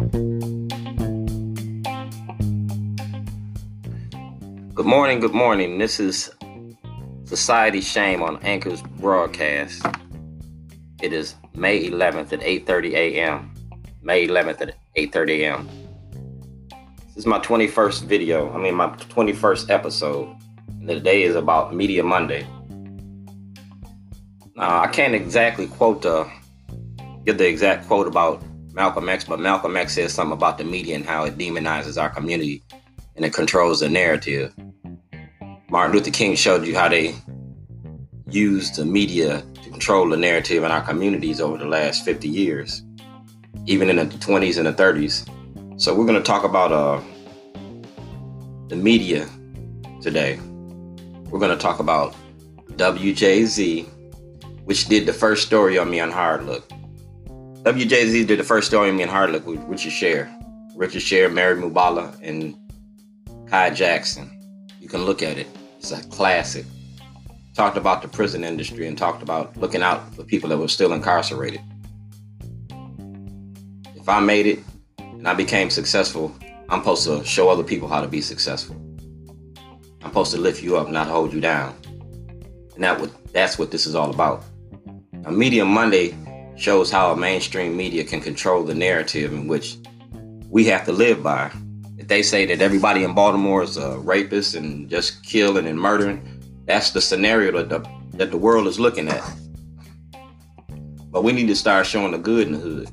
Good morning, good morning. This is Society Shame on Anchor's broadcast. It is May 11th at 8:30 a.m. May 11th at 8:30 a.m. This is my 21st video. I mean my 21st episode. And the day is about Media Monday. Now I can't exactly quote the get the exact quote about Malcolm X, but Malcolm X says something about the media and how it demonizes our community and it controls the narrative. Martin Luther King showed you how they used the media to control the narrative in our communities over the last 50 years, even in the 20s and the 30s. So we're going to talk about uh, the media today. We're going to talk about WJZ, which did the first story on me on Hard Look. WJZ did the first story on me on Hard Look with Richard Sher. Richard Sher, Mary Bubala, and Kai Jackson. You can look at it. It's a classic. Talked about the prison industry and talked about looking out for people that were still incarcerated. If I made it and I became successful, I'm supposed to show other people how to be successful. I'm supposed to lift you up, not hold you down. And that what that's what this is all about. Now, Media Monday shows how a mainstream media can control the narrative in which we have to live by. If they say that everybody in Baltimore is a rapist and just killing and murdering, that's the scenario that the, that the world is looking at. But we need to start showing the good in the hood.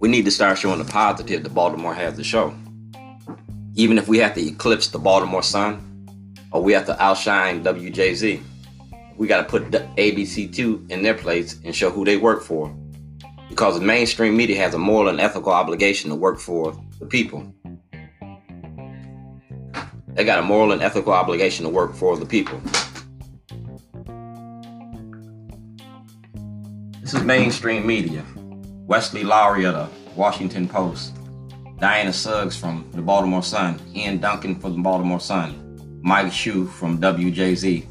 We need to start showing the positive that Baltimore has to show. Even if we have to eclipse the Baltimore Sun or we have to outshine WJZ we got to put the ABC2 in their place and show who they work for. Because the mainstream media has a moral and ethical obligation to work for the people. They got a moral and ethical obligation to work for the people. This is mainstream media. Wesley Lowery of the Washington Post, Diana Suggs from the Baltimore Sun, Ian Duncan from the Baltimore Sun, Mike Schuh from WJZ,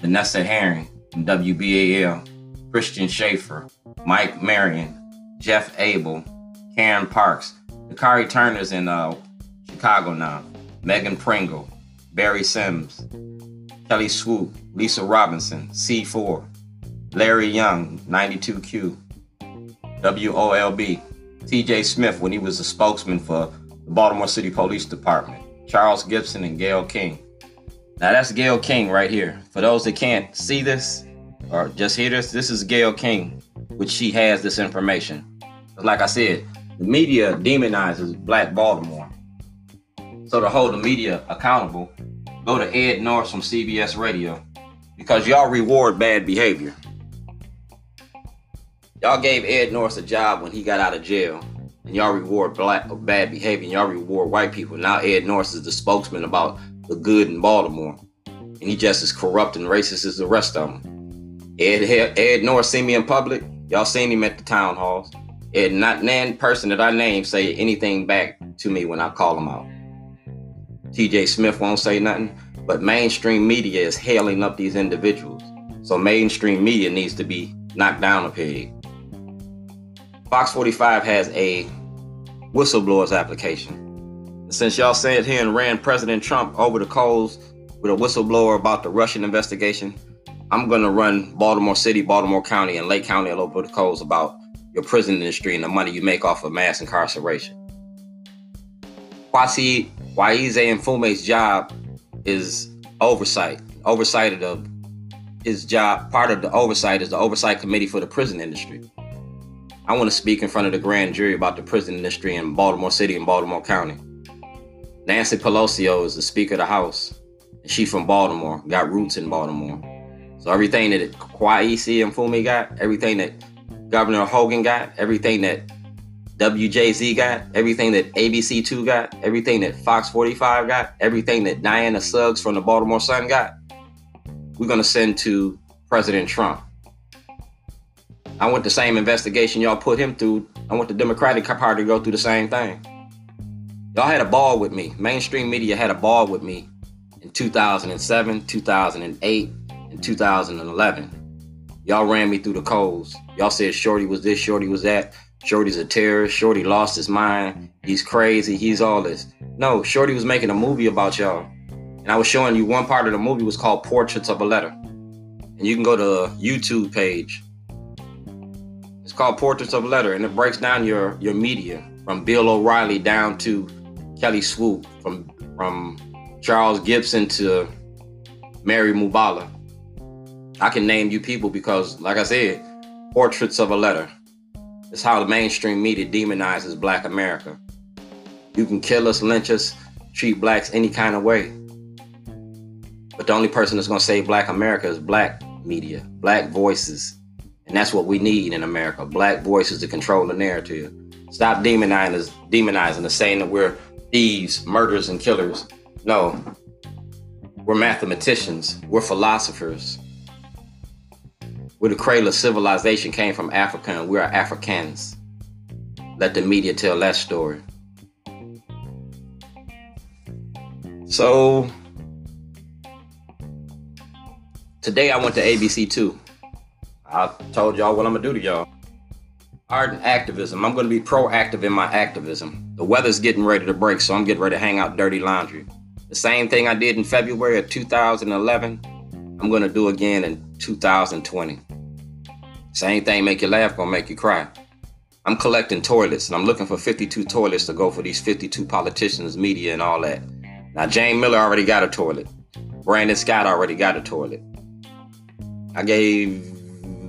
Vanessa Herring from WBAL, Christian Schaffer, Mike Marion, Jeff Abel, Karen Parks, Dakari Turner's in uh, Chicago now, Megan Pringle, Barry Sims, Kelly Swoop, Lisa Robinson, C4, Larry Young, 92Q, WOLB, TJ Smith when he was a spokesman for the Baltimore City Police Department, Charles Gibson, and Gayle King. Now that's Gayle King right here. For those that can't see this or just hear this, this is Gayle King, which she has this information. Like I said, the media demonizes Black Baltimore. So to hold the media accountable, go to Ed Norris from CBS Radio because y'all reward bad behavior. Y'all gave Ed Norris a job when he got out of jail, and y'all reward black bad behavior, and y'all reward white people. Now Ed Norris is the spokesman about the good in Baltimore. And he just as corrupt and racist as the rest of them. Ed, Ed Norris seen me in public. Y'all seen him at the town halls. And not nan person that I name say anything back to me when I call him out. TJ Smith won't say nothing, but mainstream media is hailing up these individuals. So mainstream media needs to be knocked down a peg. Fox 45 has a whistleblowers application. Since y'all sat here and ran President Trump over the coals with a whistleblower about the Russian investigation, I'm going to run Baltimore City, Baltimore County, and Lake County over the coals about your prison industry and the money you make off of mass incarceration. Kweisi Waize Mfume's job is oversight. Oversight of his job, part of the oversight is the oversight committee for the prison industry. I want to speak in front of the grand jury about the prison industry in Baltimore City and Baltimore County. Nancy Pelosi is the Speaker of the House. And she from Baltimore, got roots in Baltimore. So everything that Kweisi Mfume got, everything that Governor Hogan got, everything that WJZ got, everything that ABC2 got, everything that Fox 45 got, everything that Diana Suggs from the Baltimore Sun got, we're going to send to President Trump. I want the same investigation y'all put him through. I want the Democratic Party to go through the same thing. Y'all had a ball with me. Mainstream media had a ball with me in 2007, 2008, and 2011. Y'all ran me through the coals. Y'all said Shorty was this, Shorty was that. Shorty's a terrorist. Shorty lost his mind. He's crazy. He's all this. No, Shorty was making a movie about y'all. And I was showing you one part of the movie was called Portraits of a Letter. And you can go to the YouTube page. It's called Portraits of a Letter, and it breaks down your your media from Bill O'Reilly down to Kelly Swoop, from from Charles Gibson to Mary Bubala. I can name you people because, like I said, Portraits of a Letter. It's how the mainstream media demonizes Black America. You can kill us, lynch us, treat blacks any kind of way. But the only person that's going to save Black America is Black media, Black voices. And that's what we need in America Black voices to control the narrative. Stop demonizing demonizing us, saying that we're thieves, murderers, and killers. No, we're mathematicians, we're philosophers. Where the cradle of civilization came from Africa, and we are Africans. Let the media tell that story. So, today I went to ABC2. I told y'all what I'm gonna do to y'all. Art and activism. I'm gonna be proactive in my activism. The weather's getting ready to break, so I'm getting ready to hang out dirty laundry. The same thing I did in February of 2011, I'm gonna do again in 2020. Same thing make you laugh, gonna make you cry. I'm collecting toilets and I'm looking for 52 toilets to go for these 52 politicians, media, and all that. Now, Jane Miller already got a toilet. Brandon Scott already got a toilet. I gave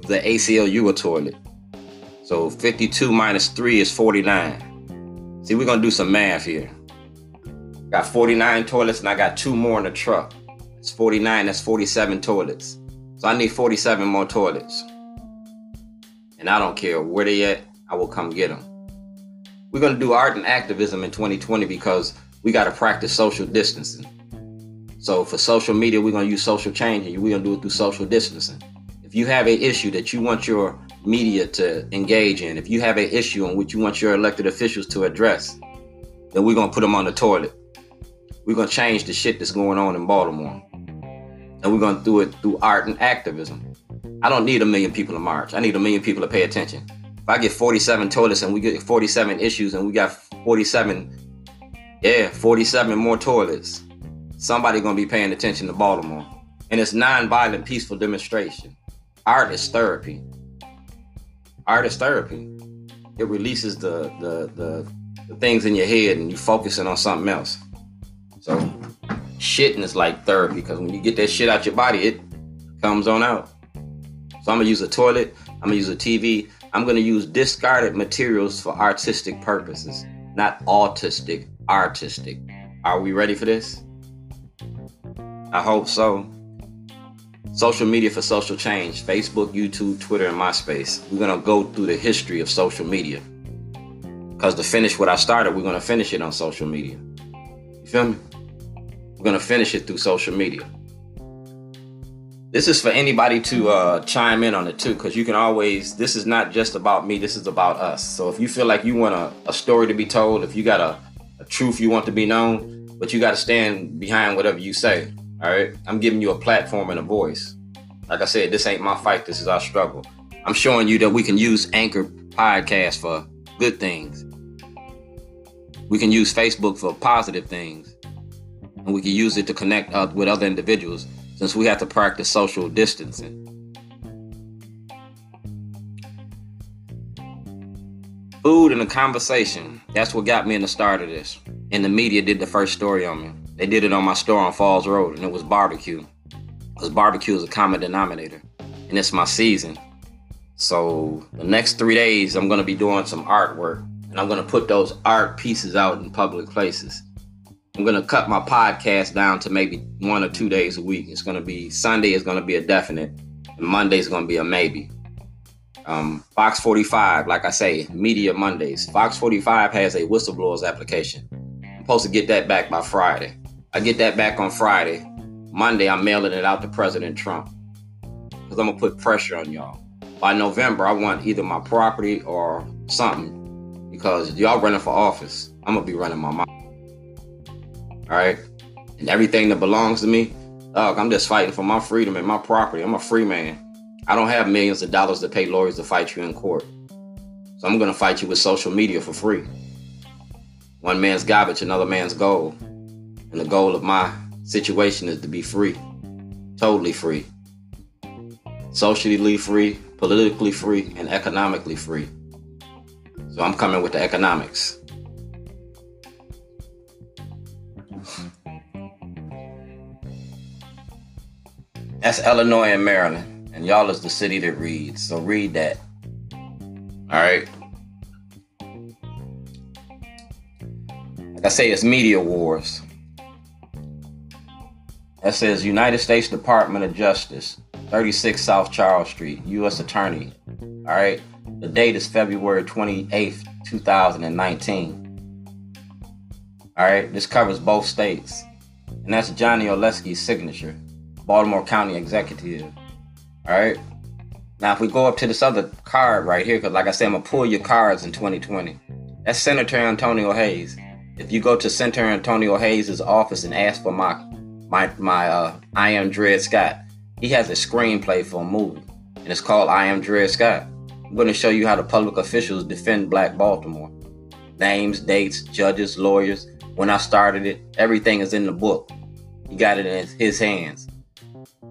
the ACLU a toilet. So 52 minus 3 is 49. See, we're gonna do some math here. Got 49 toilets and I got two more in the truck. It's 49, that's 47 toilets. So I need 47 more toilets and I don't care where they at, I will come get them. We're going to do art and activism in 2020 because we got to practice social distancing. So for social media, we're going to use social change and we're going to do it through social distancing. If you have an issue that you want your media to engage in, if you have an issue in which you want your elected officials to address, then we're going to put them on the toilet. We're going to change the shit that's going on in Baltimore. And we're going to do it through art and activism. I don't need a million people to march. I need a million people to pay attention. If I get 47 toilets and we get 47 issues and we got 47, yeah, 47 more toilets, somebody gonna be paying attention to Baltimore. And it's non-violent, peaceful demonstration. Art is therapy. Art is therapy. It releases the the the, the things in your head and you focusing on something else. So shitting is like therapy because when you get that shit out your body, it comes on out. So I'm gonna use a toilet, I'm gonna use a TV, I'm gonna use discarded materials for artistic purposes, not autistic, artistic. Are we ready for this? I hope so. Social media for social change Facebook, YouTube, Twitter, and MySpace. We're gonna go through the history of social media. Because to finish what I started, we're gonna finish it on social media. You feel me? We're gonna finish it through social media this is for anybody to uh, chime in on it too, because you can always. This is not just about me. This is about us. So if you feel like you want a, a story to be told, if you got a, a truth you want to be known, but you got to stand behind whatever you say. All right, I'm giving you a platform and a voice. Like I said, this ain't my fight. This is our struggle. I'm showing you that we can use Anchor podcast for good things. We can use Facebook for positive things, and we can use it to connect with other individuals since we have to practice social distancing. Food and a conversation. That's what got me in the start of this. And the media did the first story on me. They did it on my store on Falls Road, and it was barbecue. Because barbecue is a common denominator. And it's my season. So the next three days, I'm to be doing some artwork. And I'm to put those art pieces out in public places. I'm gonna cut my podcast down to maybe one or two days a week. It's gonna be Sunday is gonna be a definite, and Monday is gonna be a maybe. Um, Fox 45, like I say, Media Mondays. Fox 45 has a whistleblowers application. I'm supposed to get that back by Friday. I get that back on Friday. Monday, I'm mailing it out to President Trump because I'm gonna put pressure on y'all. By November, I want either my property or something because y'all running for office. I'm gonna be running my mouth all right? And everything that belongs to me, dog, I'm just fighting for my freedom and my property. I'm a free man. I don't have millions of dollars to pay lawyers to fight you in court. So I'm to fight you with social media for free. One man's garbage, another man's gold. And the goal of my situation is to be free. Totally free. Socially free, politically free, and economically free. So I'm coming with the economics. That's Illinois and Maryland. And y'all is the city that reads. So read that. All right. Like I say, it's media wars. That says United States Department of Justice, 36 South Charles Street, U.S. Attorney. All right. The date is February 28th, 2019. All right. This covers both states. And that's Johnny Olszewski's signature. Baltimore County Executive. All right. Now, if we go up to this other card right here, because like I said, I'm gonna pull your cards in 2020. That's Senator Antonio Hayes. If you go to Senator Antonio Hayes' office and ask for my my my uh, I am Dred Scott, he has a screenplay for a movie, and it's called I am Dred Scott. I'm gonna show you how the public officials defend Black Baltimore. Names, dates, judges, lawyers. When I started it, everything is in the book. He got it in his hands.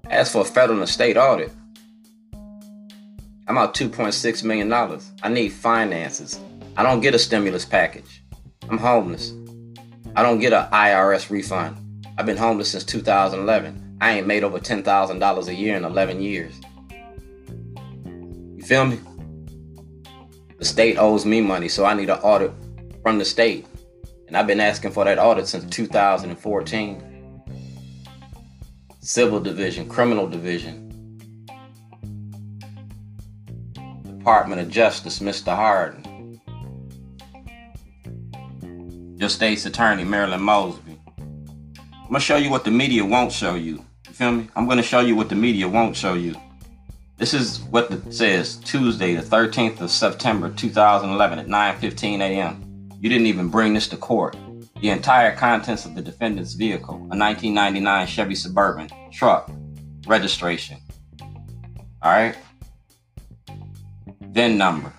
As for a federal and state audit, I'm out $2.6 million. I need finances. I don't get a stimulus package. I'm homeless. I don't get an IRS refund. I've been homeless since 2011. I ain't made over $10,000 a year in 11 years. You feel me? The state owes me money, so I need an audit from the state. And I've been asking for that audit since 2014 civil division, criminal division, Department of Justice, Mr. Hardin, your state's attorney, Marilyn Mosby. I'm gonna show you what the media won't show you. You feel me? I'm gonna show you what the media won't show you. This is what it says Tuesday, the 13th of September 2011 at 9:15 a.m. You didn't even bring this to court the entire contents of the defendant's vehicle, a 1999 Chevy Suburban truck registration. All right. VIN number.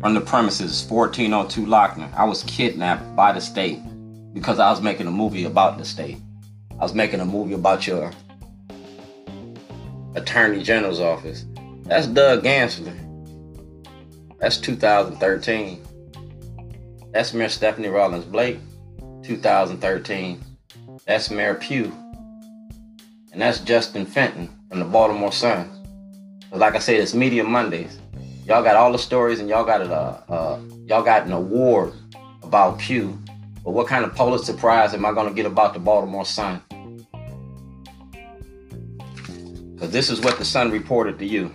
From the premises, 1402 Lochner. I was kidnapped by the state because I was making a movie about the state. I was making a movie about your attorney general's office. That's Doug Gansler. That's 2013. That's Mayor Stephanie Rawlings Blake, 2013. That's Mayor Pugh. And that's Justin Fenton from the Baltimore Sun. But like I said, it's Media Mondays. Y'all got all the stories and y'all got a uh, uh, y'all got an award about Pugh. But what kind of Pulitzer Prize am I gonna get about the Baltimore Sun? Because this is what the Sun reported to you.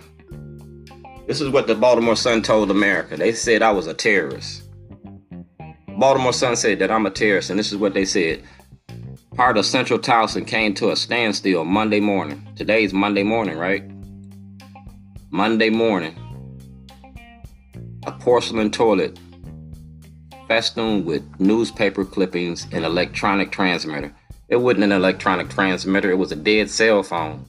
This is what the Baltimore Sun told America. They said I was a terrorist. Baltimore Sun said that I'm a terrorist, and this is what they said. Part of Central Towson came to a standstill Monday morning. Today's Monday morning, right? Monday morning. A porcelain toilet festooned with newspaper clippings and electronic transmitter. It wasn't an electronic transmitter, it was a dead cell phone.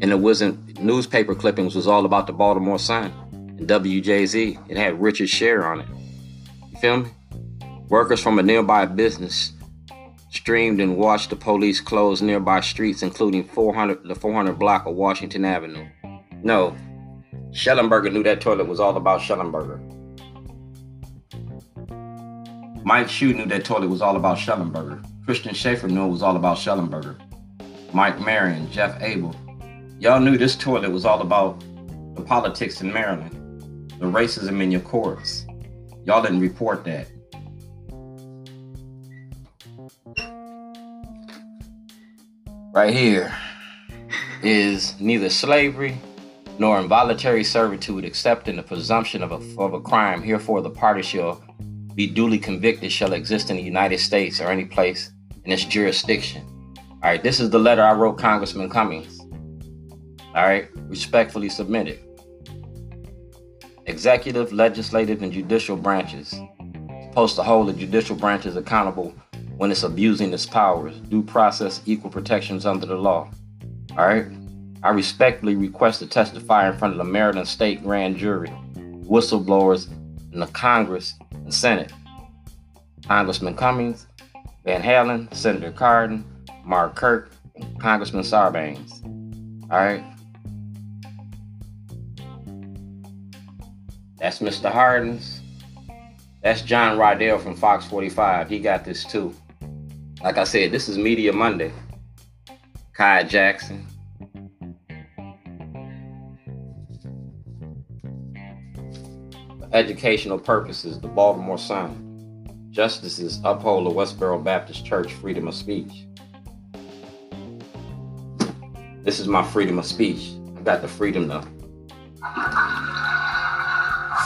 And it wasn't newspaper clippings was all about the Baltimore Sun and WJZ. It had Richard Sher on it. You feel me? Workers from a nearby business streamed and watched the police close nearby streets, including 400, the 400 block of Washington Avenue. No, Shellenberger knew that toilet was all about Shellenberger. Mike Schuh knew that toilet was all about Shellenberger. Christian Schaffer knew it was all about Shellenberger. Mike Marion, Jeff Abel. Y'all knew this toilet was all about the politics in Maryland, the racism in your courts. Y'all didn't report that. Right here is neither slavery nor involuntary servitude, except in the presumption of a, of a crime. Herefore, the party shall be duly convicted, shall exist in the United States or any place in its jurisdiction. All right, this is the letter I wrote Congressman Cummings. All right, respectfully submitted. Executive, legislative, and judicial branches supposed to hold the judicial branches accountable when it's abusing its powers. Due process, equal protections under the law. All right. I respectfully request to testify in front of the Maryland State Grand Jury, whistleblowers in the Congress and Senate. Congressman Cummings, Van Hollen, Senator Cardin, Mark Kirk, and Congressman Sarbanes. All right. That's Mr. Hardens. That's John Rydell from Fox 45. He got this too. Like I said, this is Media Monday. Kai Jackson. Educational purposes, the Baltimore Sun. Justices uphold the Westboro Baptist Church freedom of speech. This is my freedom of speech. I got the freedom to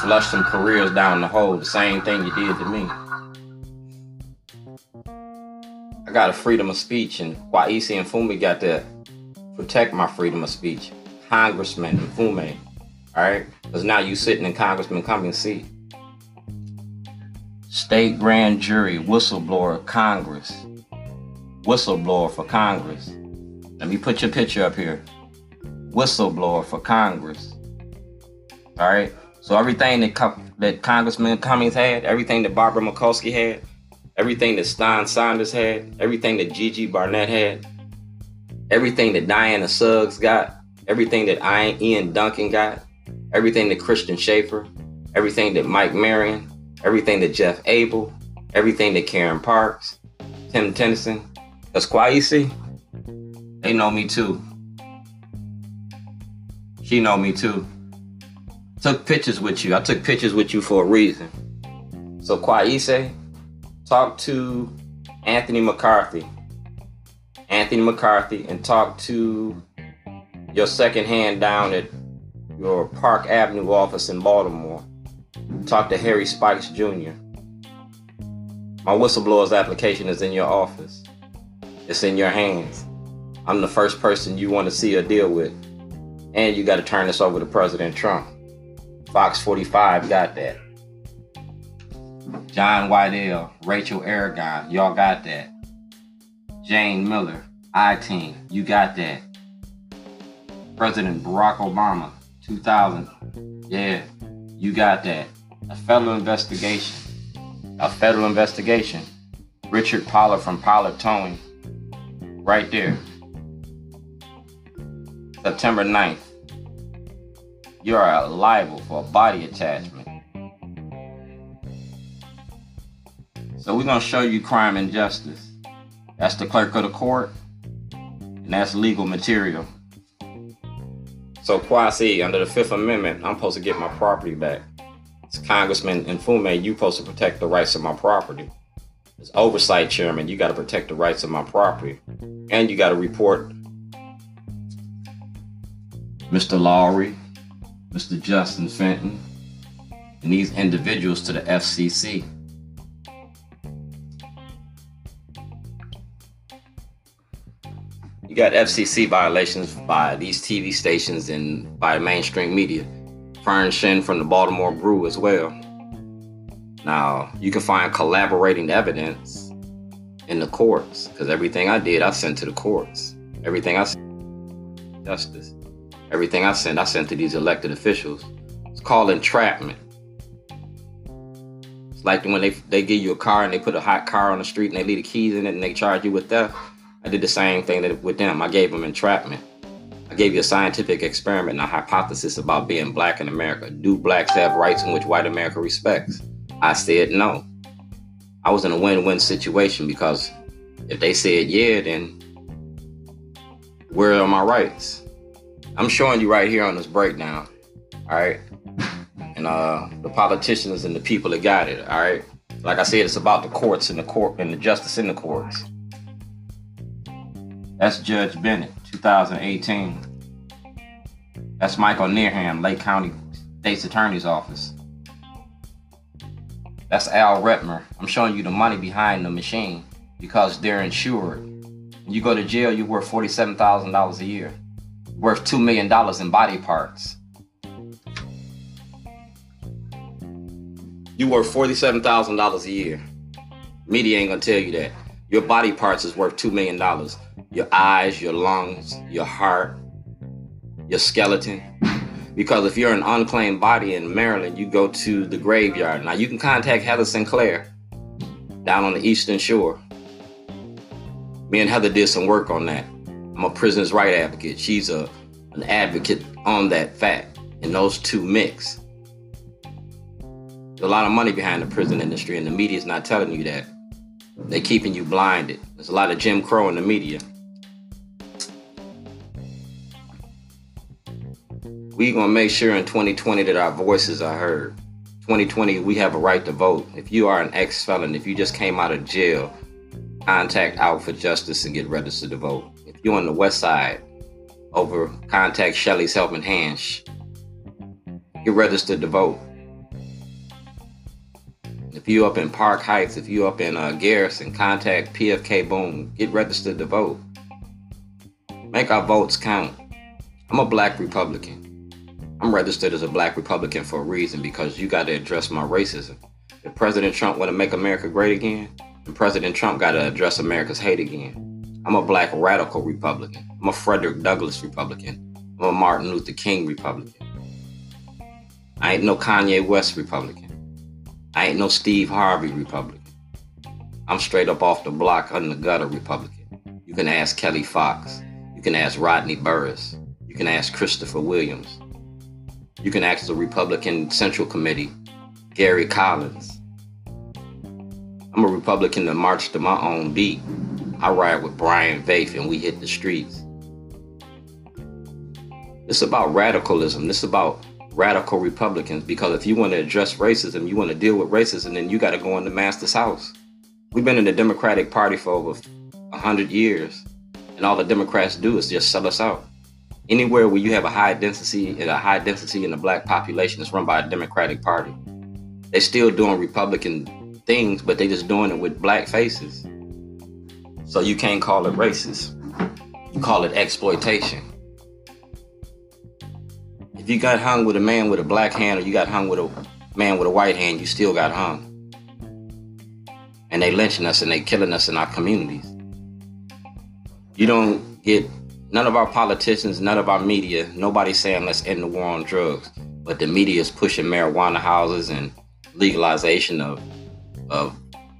flush some careers down the hole, the same thing you did to me. I got a freedom of speech, and Kweisi Mfume got to protect my freedom of speech. Congressman Mfume, all right? Because now you sitting in Congressman Cummings' seat. State grand jury, whistleblower, Congress. Whistleblower for Congress. Let me put your picture up here. Whistleblower for Congress. All right? So everything that that Congressman Cummings had, everything that Barbara Mikulski had, everything that Stein Saunders had, everything that Gigi Barnett had, everything that Diana Suggs got, everything that Ian Duncan got, everything that Christian Schaffer, everything that Mike Marion, everything that Jeff Abel, everything that Karen Parks, Tim Tennyson, Kweisi. They know me too. She know me too took pictures with you. I took pictures with you for a reason. So Kweisi, talk to Anthony McCarthy. Anthony McCarthy and talk to your second hand down at your Park Avenue office in Baltimore. Talk to Harry Spikes Jr. My whistleblower's application is in your office. It's in your hands. I'm the first person you want to see or deal with. And you got to turn this over to President Trump. Fox 45 got that. John Whitell, Rachel Aragon, y'all got that. Jane Miller, I-Team, you got that. President Barack Obama, 2000, yeah, you got that. A federal investigation, a federal investigation. Richard Pollard from Pollard Towing, right there. September 9th, you are liable for a body attachment. So we're going to show you crime and justice. That's the clerk of the court, and that's legal material. So Kweisi, under the Fifth Amendment, I'm supposed to get my property back. It's Congressman Mfume, you supposed to protect the rights of my property. As oversight chairman, you got to protect the rights of my property. And you got to report Mr. Lowry, Mr. Justin Fenton, and these individuals to the FCC. Got FCC violations by these TV stations and by mainstream media. Fern Shen from the Baltimore Brew as well. Now, you can find collaborating evidence in the courts because everything I did, I sent to the courts. Everything I sent, justice. Everything I sent, I sent to these elected officials. It's called entrapment. It's like when they they give you a car and they put a hot car on the street and they leave the keys in it and they charge you with theft. I did the same thing with them. I gave them entrapment. I gave you a scientific experiment and a hypothesis about being black in America. Do blacks have rights in which white America respects? I said no. I was in a win-win situation because if they said yeah, then where are my rights? I'm showing you right here on this breakdown. All right. And uh the politicians and the people that got it. All right. Like I said, it's about the courts and the court and the justice in the courts. That's Judge Bennett, 2018. That's Michael Nearham, Lake County State's Attorney's Office. That's Al Redmer. I'm showing you the money behind the machine because they're insured. When you go to jail, you're worth $47,000 a year worth $2 million in body parts. You worth $47,000 a year. Media ain't gonna tell you that. Your body parts is worth $2 million. Your eyes, your lungs, your heart, your skeleton. Because if you're an unclaimed body in Maryland, you go to the graveyard. Now you can contact Heather Sinclair down on the Eastern Shore. Me and Heather did some work on that. I'm a prisoner's right advocate. She's a an advocate on that fact. And those two mix. There's a lot of money behind the prison industry, and the media's not telling you that. They're keeping you blinded. There's a lot of Jim Crow in the media. We gonna make sure in 2020 that our voices are heard. 2020, we have a right to vote. If you are an ex-felon, if you just came out of jail, contact Out for Justice and get registered to vote. If you're on the west side, over contact Shelly's Helping Hands. Get registered to vote. If you up in Park Heights, if you up in uh, Garrison, contact PFK Boom. Get registered to vote. Make our votes count. I'm a black Republican. I'm registered as a black Republican for a reason because you got to address my racism. If President Trump want to make America great again, then President Trump got to address America's hate again. I'm a black radical Republican. I'm a Frederick Douglass Republican. I'm a Martin Luther King Republican. I ain't no Kanye West Republican. I ain't no Steve Harvey Republican. I'm straight up off the block under the gutter Republican. You can ask Kelly Fox. You can ask Rodney Burris. You can ask Christopher Williams. You can ask the Republican Central Committee, Gary Collins. I'm a Republican that marched to my own beat. I ride with Brian Vaith and we hit the streets. It's about radicalism. This is about radical Republicans because if you want to address racism, you want to deal with racism, then you got to go in the master's house. We've been in the Democratic Party for over 100 years, and all the Democrats do is just sell us out anywhere where you have a high density and a high density in the black population is run by a Democratic Party. They're still doing Republican things, but they're just doing it with black faces. So you can't call it racist. You call it exploitation. If you got hung with a man with a black hand or you got hung with a man with a white hand, you still got hung. And they lynching us and they killing us in our communities. You don't get none of our politicians, none of our media, nobody's saying let's end the war on drugs. But the media is pushing marijuana houses and legalization of of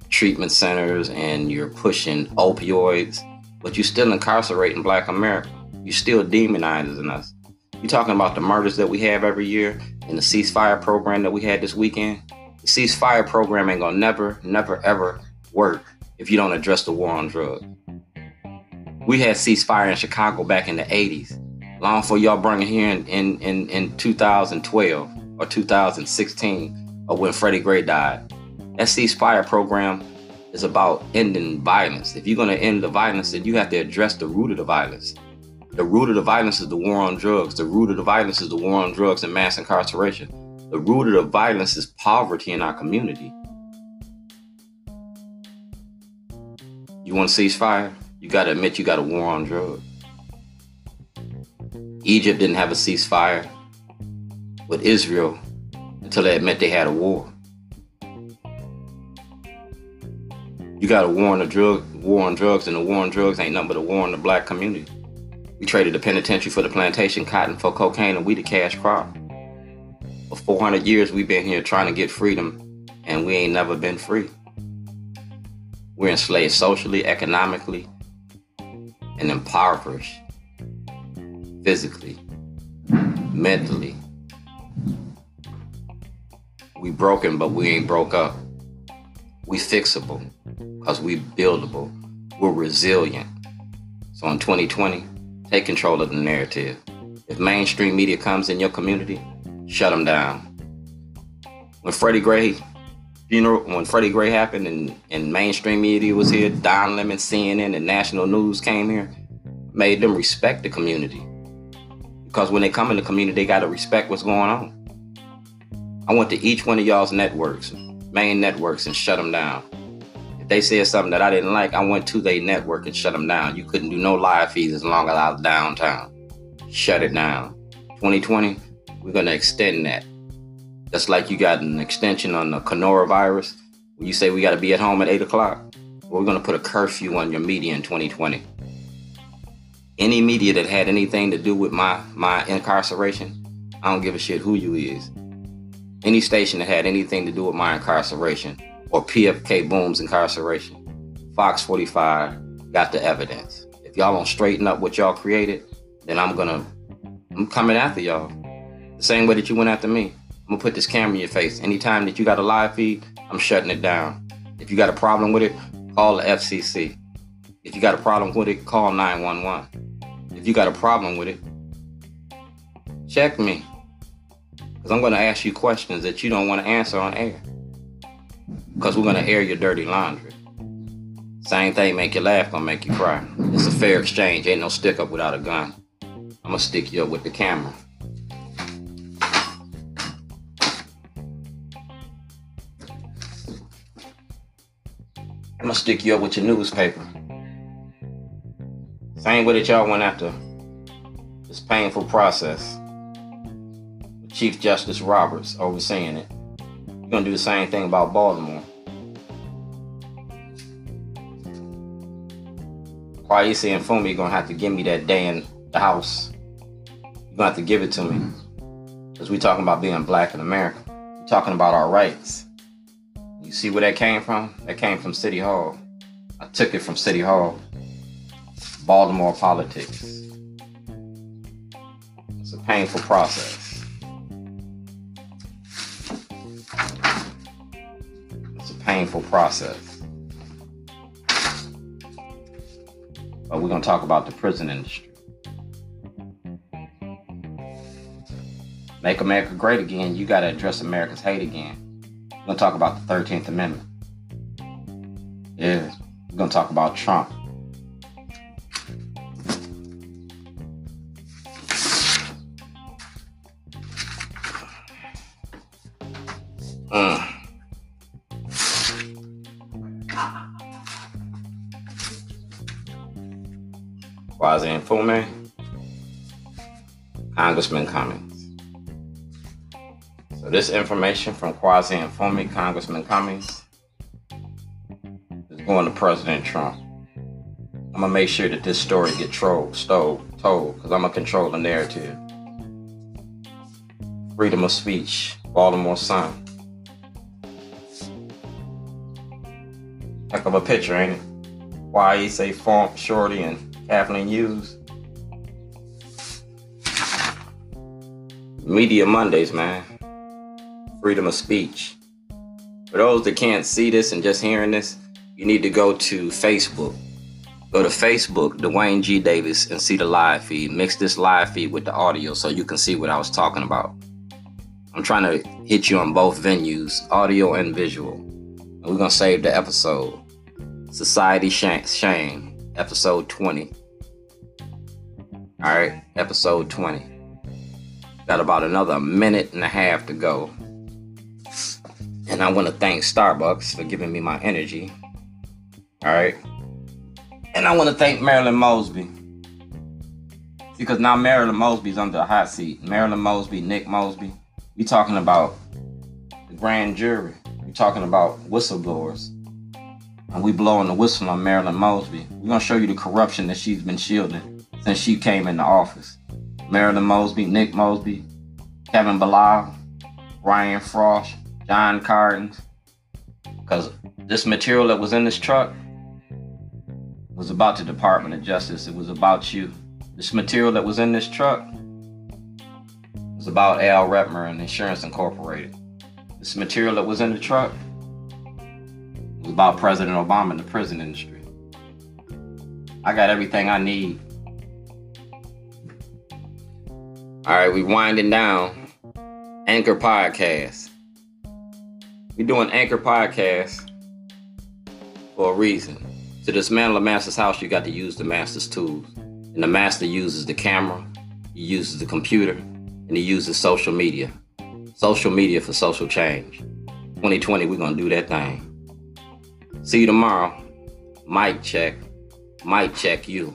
treatment centers and you're pushing opioids, but you're still incarcerating black America. You're still demonizing us. You're talking about the murders that we have every year and the ceasefire program that we had this weekend. The ceasefire program ain't gonna never, never, ever work if you don't address the war on drugs. We had ceasefire in Chicago back in the 80s, long before y'all bring it here in, in, in, in 2012 or 2016 or when Freddie Gray died. That ceasefire program is about ending violence. If you're going to end the violence, then you have to address the root of the violence. The root of the violence is the war on drugs. The root of the violence is the war on drugs and mass incarceration. The root of the violence is poverty in our community. You want to ceasefire? You got to admit you got a war on drugs. Egypt didn't have a ceasefire with Israel until they admit they had a war. You got a war on the drug, war on drugs, and the war on drugs ain't nothing but a war on the black community. We traded the penitentiary for the plantation cotton for cocaine, and we the cash crop. For 400 years, we've been here trying to get freedom, and we ain't never been free. We're enslaved socially, economically, and impoverished physically, mentally. We broken, but we ain't broke up. We fixable because we buildable. We're resilient. So in 2020, take control of the narrative. If mainstream media comes in your community, shut them down. When Freddie Gray funeral, when Freddie Gray happened and, and mainstream media was here, Don Lemon, CNN, and national news came here, made them respect the community. Because when they come in the community, they got to respect what's going on. I went to each one of y'all's networks, main networks, and shut them down. If they said something that I didn't like, I went to their network and shut them down. You couldn't do no live feeds as long as I was downtown. Shut it down. 2020, we're going to extend that. Just like you got an extension on the coronavirus, when you say we got to be at home at 8 o'clock, we're going to put a curfew on your media in 2020. any media that had anything to do with my my incarceration, I don't give a shit who you is. Any station that had anything to do with my incarceration or PFK Boom's incarceration, Fox 45 got the evidence. If y'all don't straighten up what y'all created, then I'm gonna I'm coming after y'all. The same way that you went after me. I'm gonna put this camera in your face. Anytime that you got a live feed, I'm shutting it down. If you got a problem with it, call the FCC. If you got a problem with it, call 911. If you got a problem with it, check me. Because I'm to ask you questions that you don't want to answer on air. Because we're to air your dirty laundry. Same thing, make you laugh, gonna make you cry. It's a fair exchange. Ain't no stick up without a gun. I'm gonna stick you up with the camera. Gonna stick you up with your newspaper. Same way that y'all went after this painful process. Chief Justice Roberts overseeing it. You're gonna do the same thing about Baltimore. Kweisi Mfume are gonna have to give me that day in the house. You're gonna have to give it to me. Mm-hmm. Because we talking about being black in America. we talking about our rights. You see where that came from? That came from City Hall. I took it from City Hall. Baltimore politics. It's a painful process. It's a painful process. But we're going to talk about the prison industry. Make America great again, you got to address America's hate again. We're to talk about the 13th Amendment. Yeah, we're to talk about Trump. Kweisi Mfume, Congressman Cummings. This information from Mfume, Congressman Cummings, is going to President Trump. I'm gonna make sure that this story get trolled, stole, told, because I'm gonna control the narrative. Freedom of speech, Baltimore Sun. Heck of a picture, ain't it? Why he say Font Shorty, and Kathleen Hughes. Media Mondays, man. Freedom of speech. For those that can't see this and just hearing this, you need to go to Facebook. Go to Facebook, Duane G. Davis, and see the live feed. Mix this live feed with the audio so you can see what I was talking about. I'm trying to hit you on both venues, audio and visual. And we're going to save the episode. Society Shame, episode 20. All right, episode 20. Got about another minute and a half to go. And I want to thank Starbucks for giving me my energy. All right. And I want to thank Marilyn Mosby. Because now Marilyn Mosby's under the hot seat. Marilyn Mosby, Nick Mosby. We talking about the grand jury. We talking about whistleblowers. And we blowing the whistle on Marilyn Mosby. We're gonna show you the corruption that she's been shielding since she came into office. Marilyn Mosby, Nick Mosby, Kevin Bilal, Ryan Frost, John Cardins. Because this material that was in this truck was about the Department of Justice. It was about you. This material that was in this truck was about Al Redmer and Insurance Incorporated. This material that was in the truck was about President Obama and the prison industry. I got everything I need All right, we winding down. Anchor Podcast. We're doing Anchor Podcast for a reason. To dismantle a master's house, you got to use the master's tools. And the master uses the camera, he uses the computer, and he uses social media. Social media for social change. 2020, we're going to do that thing. See you tomorrow. Mic check. Mic check you.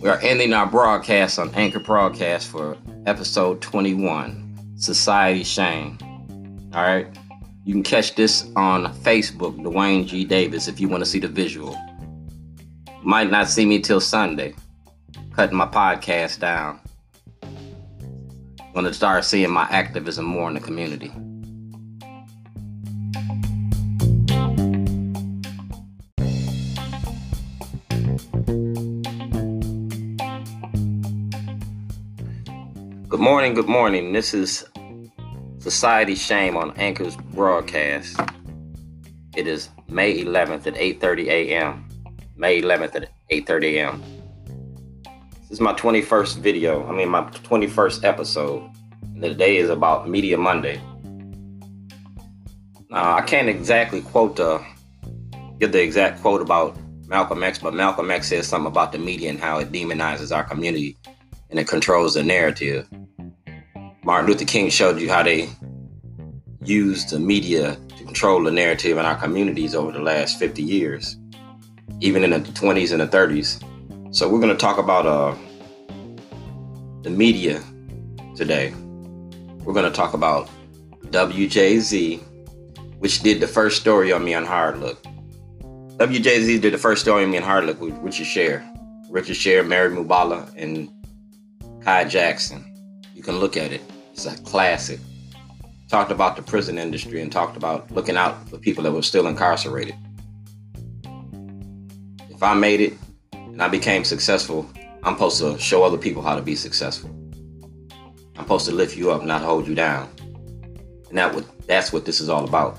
We are ending our broadcast on Anchor Broadcast for episode 21 Society Shame. All right. You can catch this on Facebook, Duane G. Davis, if you want to see the visual. Might not see me till Sunday. Cutting my podcast down. Gonna start seeing my activism more in the community. Good morning, good morning. This is Society Shame on Anchor's broadcast. It is May 11th at 8:30 a.m. May 11th at 8:30 a.m. This is my 21st video. I mean my 21st episode. And the day is about Media Monday. Now I can't exactly quote the uh, give the exact quote about Malcolm X, but Malcolm X says something about the media and how it demonizes our community and it controls the narrative. Martin Luther King showed you how they used the media to control the narrative in our communities over the last 50 years, even in the 20s and the 30s. So we're going to talk about uh, the media today. We're going to talk about WJZ, which did the first story on me on Hard Look. WJZ did the first story on me on Hard Look with Richard Sher. Richard Sher, Mary Bubala, and Kai Jackson. You can look at it. It's a classic. Talked about the prison industry and talked about looking out for people that were still incarcerated. If I made it and I became successful, I'm supposed to show other people how to be successful. I'm supposed to lift you up, not hold you down. And that would, that's what this is all about.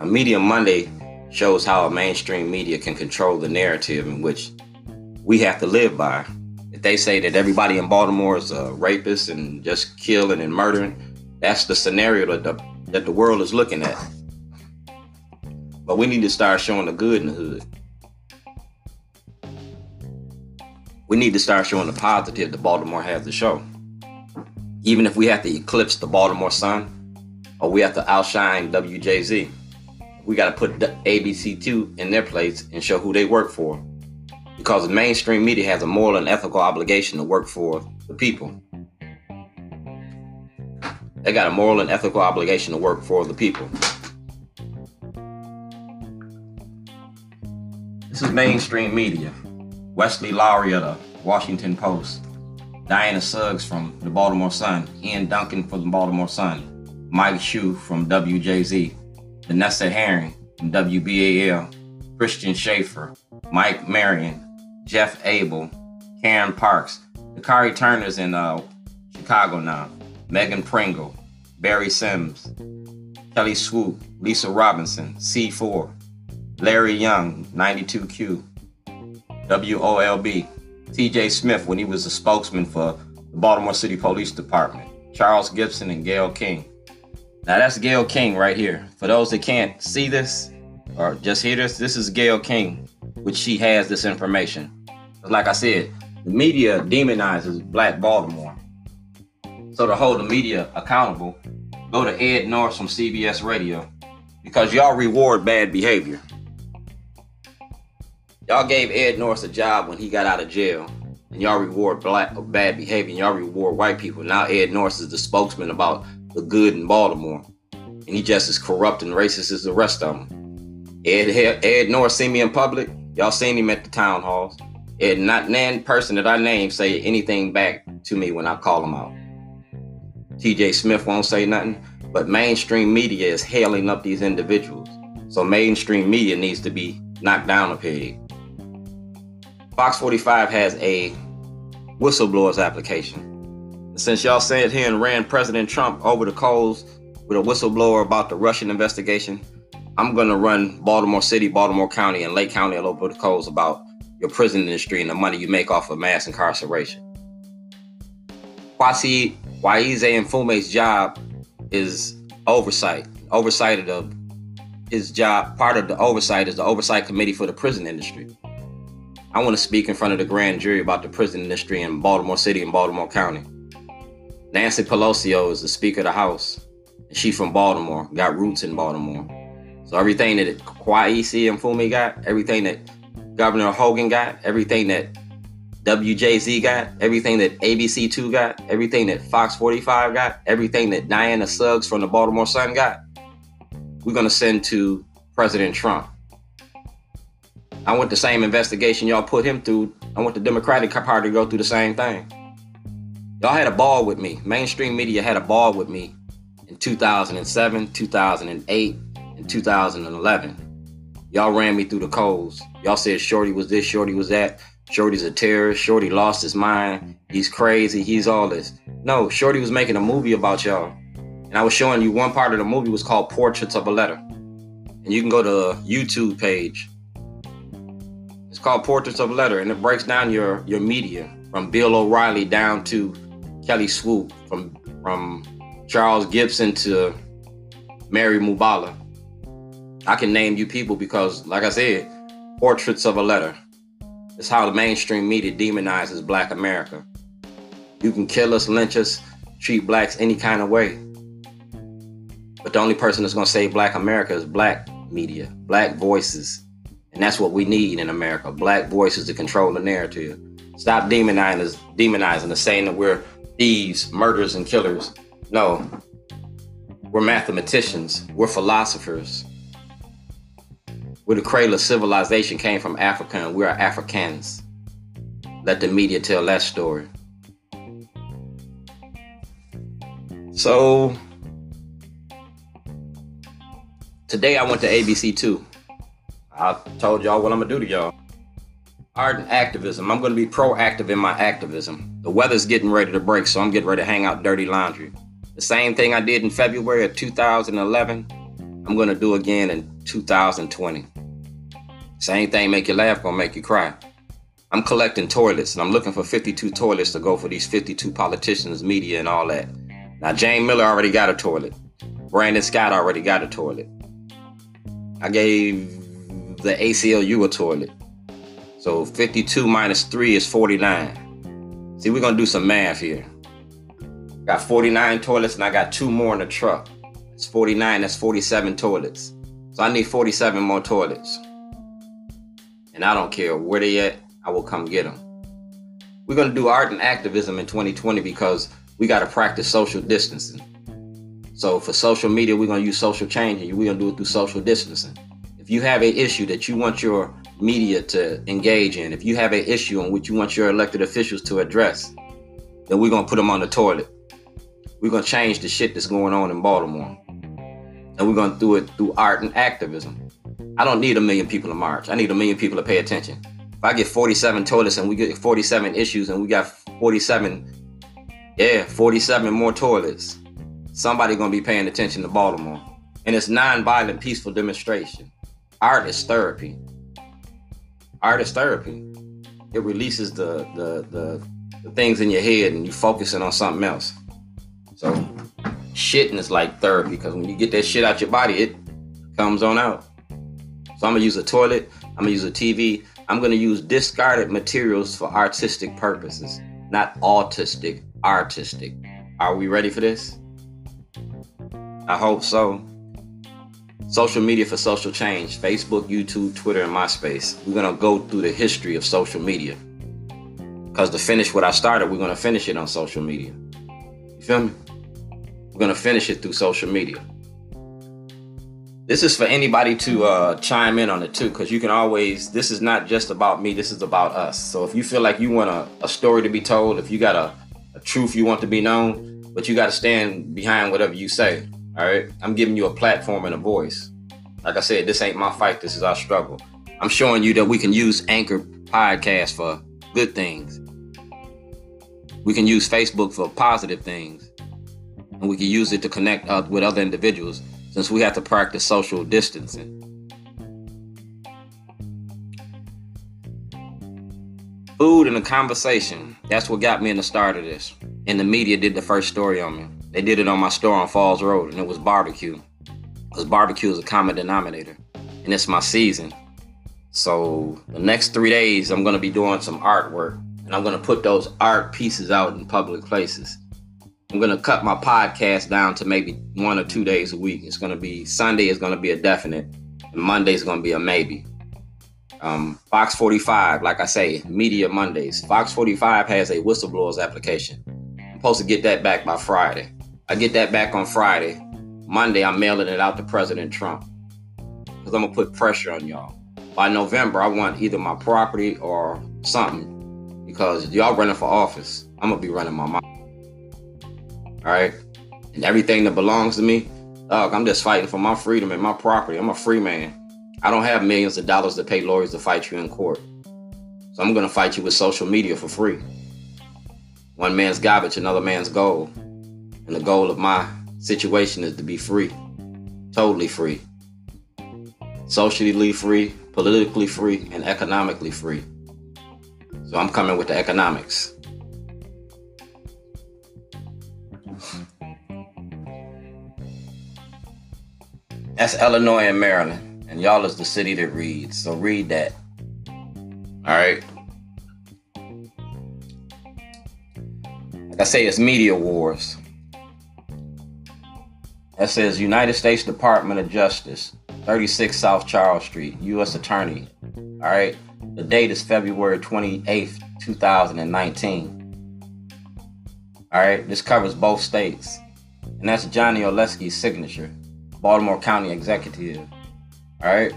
A Media Monday shows how a mainstream media can control the narrative in which we have to live by they say that everybody in Baltimore is a rapist and just killing and murdering, that's the scenario that the, that the world is looking at. But we need to start showing the good in the hood. We need to start showing the positive that Baltimore has to show. Even if we have to eclipse the Baltimore Sun or we have to outshine WJZ, we got to put the ABC2 in their place and show who they work for because the mainstream media has a moral and ethical obligation to work for the people. They got a moral and ethical obligation to work for the people. This is mainstream media. Wesley Lowery of the Washington Post, Diana Suggs from the Baltimore Sun, Ian Duncan from the Baltimore Sun, Mike Schuh from WJZ, Vanessa Herring from WBAL, Christian Schaffer, Mike Marion, Jeff Abel, Karen Parks, Akari Turner's in uh, Chicago now, Megan Pringle, Barry Simms, Kelly Swoope, Lisa Robinson, C4, Larry Young, 92Q, WOLB, TJ Smith when he was a spokesman for the Baltimore City Police Department, Charles Gibson, and Gayle King. Now that's Gayle King right here. For those that can't see this or just hear this, this is Gayle King which she has this information. Like I said, the media demonizes Black Baltimore. So to hold the media accountable, go to Ed Norris from CBS Radio because y'all reward bad behavior. Y'all gave Ed Norris a job when he got out of jail, and y'all reward black bad behavior, y'all reward white people. Now Ed Norris is the spokesman about the good in Baltimore, and he just as corrupt and racist as the rest of them. Ed Ed Norris see me in public. Y'all seen him at the town halls. And not nan person that I name say anything back to me when I call him out. TJ Smith won't say nothing, but mainstream media is hailing up these individuals. So mainstream media needs to be knocked down a peg. Fox 45 has a whistleblowers application. Since y'all sat here and ran President Trump over the coals with a whistleblower about the Russian investigation, I'm to run Baltimore City, Baltimore County, and Lake County a little bit of codes about your prison industry and the money you make off of mass incarceration. Kweisi Waize and Fume's job is oversight. Oversight of his job, part of the oversight is the oversight committee for the prison industry. I want to speak in front of the grand jury about the prison industry in Baltimore City and Baltimore County. Nancy Pelosi is the Speaker of the House. She from Baltimore, got roots in Baltimore. So everything that Kweisi Mfume got, everything that Governor Hogan got, everything that WJZ got, everything that ABC2 got, everything that Fox 45 got, everything that Diana Suggs from the Baltimore Sun got, we're going to send to President Trump. I want the same investigation y'all put him through. I want the Democratic Party to go through the same thing. Y'all had a ball with me. Mainstream media had a ball with me in 2007, 2008, and 2011. Y'all ran me through the coals. Y'all said Shorty was this, Shorty was that. Shorty's a terrorist. Shorty lost his mind. He's crazy. He's all this. No, Shorty was making a movie about y'all. And I was showing you one part of the movie was called Portraits of a Letter. And you can go to YouTube page. It's called Portraits of a Letter, and it breaks down your your media from Bill O'Reilly down to Kelly Swoope, from from Charles Gibson to Mary Bubala. I can name you people because, like I said, portraits of a letter. It's how the mainstream media demonizes black America. You can kill us, lynch us, treat blacks any kind of way. But the only person that's gonna save black America is black media, black voices. And that's what we need in America. Black voices to control the narrative. Stop demonizing us, demonizing us, saying that we're thieves, murderers, and killers. No, we're mathematicians, we're philosophers. We're the cradle of civilization came from Africa, and we're Africans. Let the media tell that story. So, today I went to ABC2. I told y'all what I'm gonna do to y'all. Art and activism. I'm gonna be proactive in my activism. The weather's getting ready to break, so I'm getting ready to hang out dirty laundry. The same thing I did in February of 2011, I'm gonna do again in 2020. Same thing make you laugh, gonna make you cry. I'm collecting toilets and I'm looking for 52 toilets to go for these 52 politicians, media, and all that. Now, Jane Miller already got a toilet. Brandon Scott already got a toilet. I gave the ACLU a toilet. So 52 minus 3 is 49. See, we're to do some math here. Got 49 toilets and I got two more in the truck. It's 49, that's 47 toilets. So I need 47 more toilets. And I don't care where they at, I will come get them. We're going to do art and activism in 2020 because we got to practice social distancing. So for social media, we're going to use social change and we're going to do it through social distancing. If you have an issue that you want your media to engage in, if you have an issue in which you want your elected officials to address, then we're gonna put them on the toilet. We're gonna change the shit that's going on in Baltimore, and we're gonna do it through art and activism. I don't need a million people to march. I need a million people to pay attention. If I get 47 toilets and we get 47 issues and we got 47, yeah, 47 more toilets, somebody gonna be paying attention to Baltimore. And it's non-violent, peaceful demonstration. Art is therapy art is therapy. It releases the, the the the, things in your head and you focusing on something else. So shitting is like therapy because when you get that shit out your body, it comes on out. So I'm gonna use a toilet, I'm gonna use a TV, I'm gonna use discarded materials for artistic purposes, not autistic, artistic. Are we ready for this? I hope so. Social media for social change Facebook, YouTube, Twitter, and MySpace. We're to go through the history of social media. Because to finish what I started, we're to finish it on social media. You feel me? We're to finish it through social media. This is for anybody to uh, chime in on it too, because you can always, this is not just about me, this is about us. So if you feel like you want a, a story to be told, if you got a, a truth you want to be known, but you got to stand behind whatever you say, all right. I'm giving you a platform and a voice. Like I said, this ain't my fight. This is our struggle. I'm showing you that we can use Anchor podcast for good things. We can use Facebook for positive things. And we can use it to connect with other individuals since we have to practice social distancing. Food and a conversation. That's what got me in the start of this. And the media did the first story on me. They did it on my store on Falls Road, and it was barbecue. Because barbecue is a common denominator, and it's my season. So the next three days, I'm gonna be doing some artwork, and I'm gonna put those art pieces out in public places. I'm gonna cut my podcast down to maybe one or two days a week. It's gonna be Sunday is gonna be a definite, and Monday is gonna be a maybe. Um, Fox 45, like I say, Media Mondays. Fox 45 has a whistleblowers application. I'm supposed to get that back by Friday. I get that back on Friday. Monday, I'm mailing it out to President Trump because I'm gonna put pressure on y'all. by November, I want either my property or something because y'all running for office. I'm gonna be running my mouth. All right, and everything that belongs to me, dog, I'm just fighting for my freedom and my property. I'm a free man. I don't have millions of dollars to pay lawyers to fight you in court. So I'm gonna fight you with social media for free. One man's garbage, another man's gold. And the goal of my situation is to be free. Totally free. Socially free, politically free, and economically free. So I'm coming with the economics. That's Illinois and Maryland. And y'all is the city that reads. So read that. All right. Like I say, it's media wars. That says United States Department of Justice, 36 South Charles Street, U.S. Attorney. All right. The date is February 28th, 2019. All right. This covers both states. And that's Johnny Olszewski's signature, Baltimore County Executive. All right.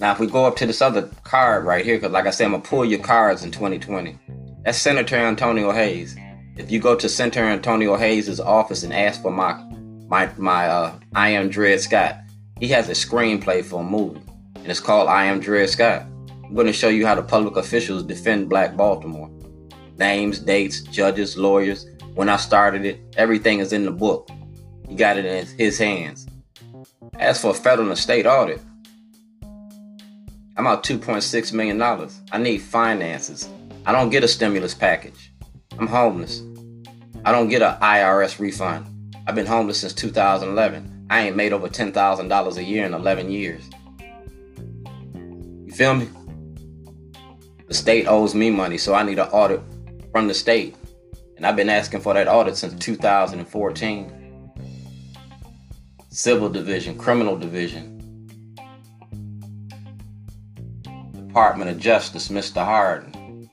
Now, if we go up to this other card right here, because like I said, I'm going to pull your cards in 2020. That's Senator Antonio Hayes. If you go to Senator Antonio Hayes' office and ask for my my my uh, I am Dred Scott, he has a screenplay for a movie, and it's called I Am Dred Scott. I'm going to show you how the public officials defend Black Baltimore. Names, dates, judges, lawyers. When I started it, everything is in the book. He got it in his hands. As for a federal and state audit, I'm out $2.6 million. I need finances. I don't get a stimulus package. I'm homeless. I don't get an IRS refund. I've been homeless since 2011. I ain't made over $10,000 a year in 11 years. You feel me? The state owes me money, so I need an audit from the state. And I've been asking for that audit since 2014. Civil division, criminal division, Department of Justice, Mr. Hardin.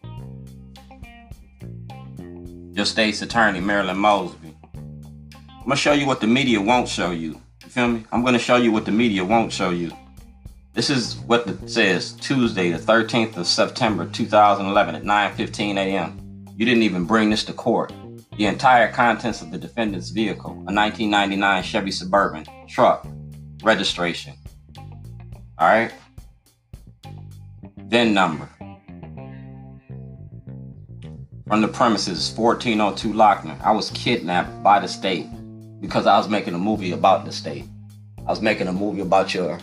Your state's attorney, Marilyn Mosby. I'm gonna show you what the media won't show you. You feel me? I'm gonna show you what the media won't show you. This is what it says Tuesday, the 13th of September 2011 at 9:15 a.m. You didn't even bring this to court. The entire contents of the defendant's vehicle, a 1999 Chevy Suburban truck, registration. All right. Then number. From the premises 1402 Lochner. I was kidnapped by the state because I was making a movie about the state. I was making a movie about your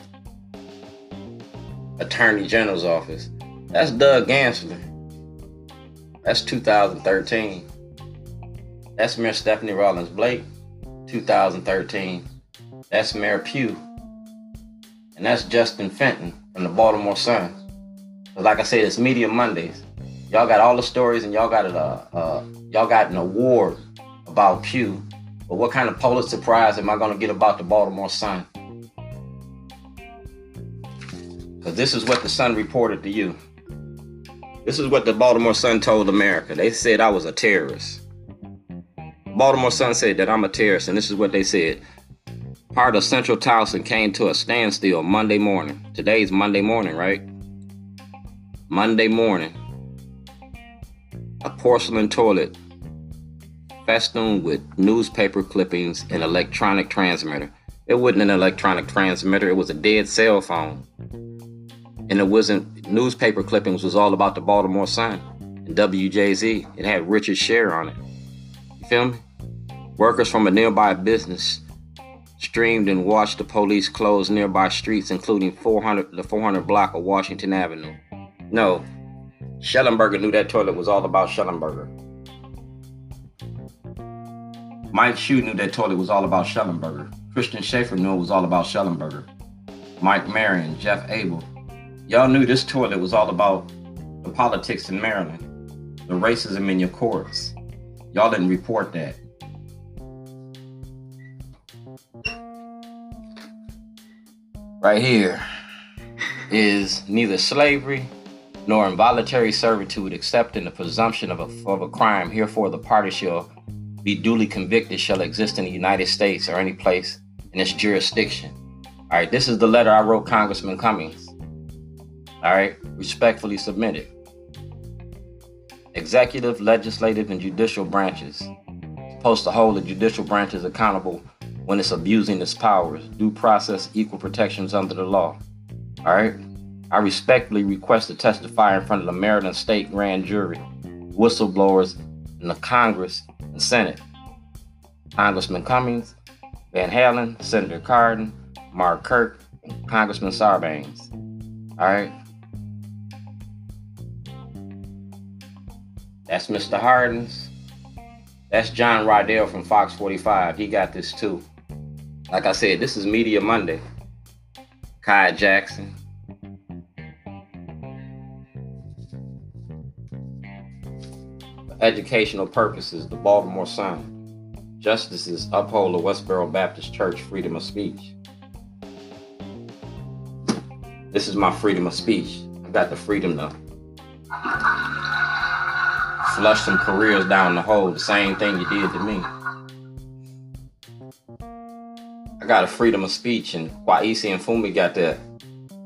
Attorney General's office. That's Doug Gansler. That's 2013. That's Miss Stephanie Rawlings Blake, 2013. That's Mayor Pugh. And that's Justin Fenton from the Baltimore Sun. But like I said, it's Media Mondays. Y'all got all the stories, and y'all got a uh, uh, y'all got an award about Pugh. But what kind of Pulitzer Prize am I gonna get about the Baltimore Sun? Because this is what the Sun reported to you. This is what the Baltimore Sun told America. They said I was a terrorist. Baltimore Sun said that I'm a terrorist, and this is what they said. Part of Central Towson came to a standstill Monday morning. Today's Monday morning, right? Monday morning, a porcelain toilet festooned with newspaper clippings and electronic transmitter. It wasn't an electronic transmitter, it was a dead cell phone. And it wasn't newspaper clippings was all about the Baltimore Sun and WJZ. It had Richard Sher on it. You feel me? Workers from a nearby business streamed and watched the police close nearby streets, including 400 the 400 block of Washington Avenue. No, Shellenberger knew that toilet was all about Shellenberger. Mike Schuh knew that toilet was all about Shellenberger. Christian Schaffer knew it was all about Schellenberger. Mike Marion, Jeff Abel. Y'all knew this toilet was all about the politics in Maryland, the racism in your courts. Y'all didn't report that. Right here is neither slavery nor involuntary servitude, except in the presumption of a, of a crime. Herefore, the party shall be duly convicted, shall exist in the United States or any place in its jurisdiction. All right, this is the letter I wrote Congressman Cummings. All right, respectfully submitted. Executive, legislative, and judicial branches supposed to hold the judicial branches accountable when it's abusing its powers, due process, equal protections under the law. All right. I respectfully request to testify in front of the Maryland State Grand Jury, whistleblowers in the Congress and Senate. Congressman Cummings, Van Hollen, Senator Cardin, Mark Kirk, and Congressman Sarbanes. All right. That's Mr. Hardens. That's John Rydell from Fox 45. He got this too. Like I said, this is Media Monday. Kai Jackson. For educational purposes, the Baltimore Sun. Justices uphold the Westboro Baptist Church freedom of speech. This is my freedom of speech. I got the freedom to flush some careers down the hole, the same thing you did to me. Got a freedom of speech, and Kweisi Mfume got to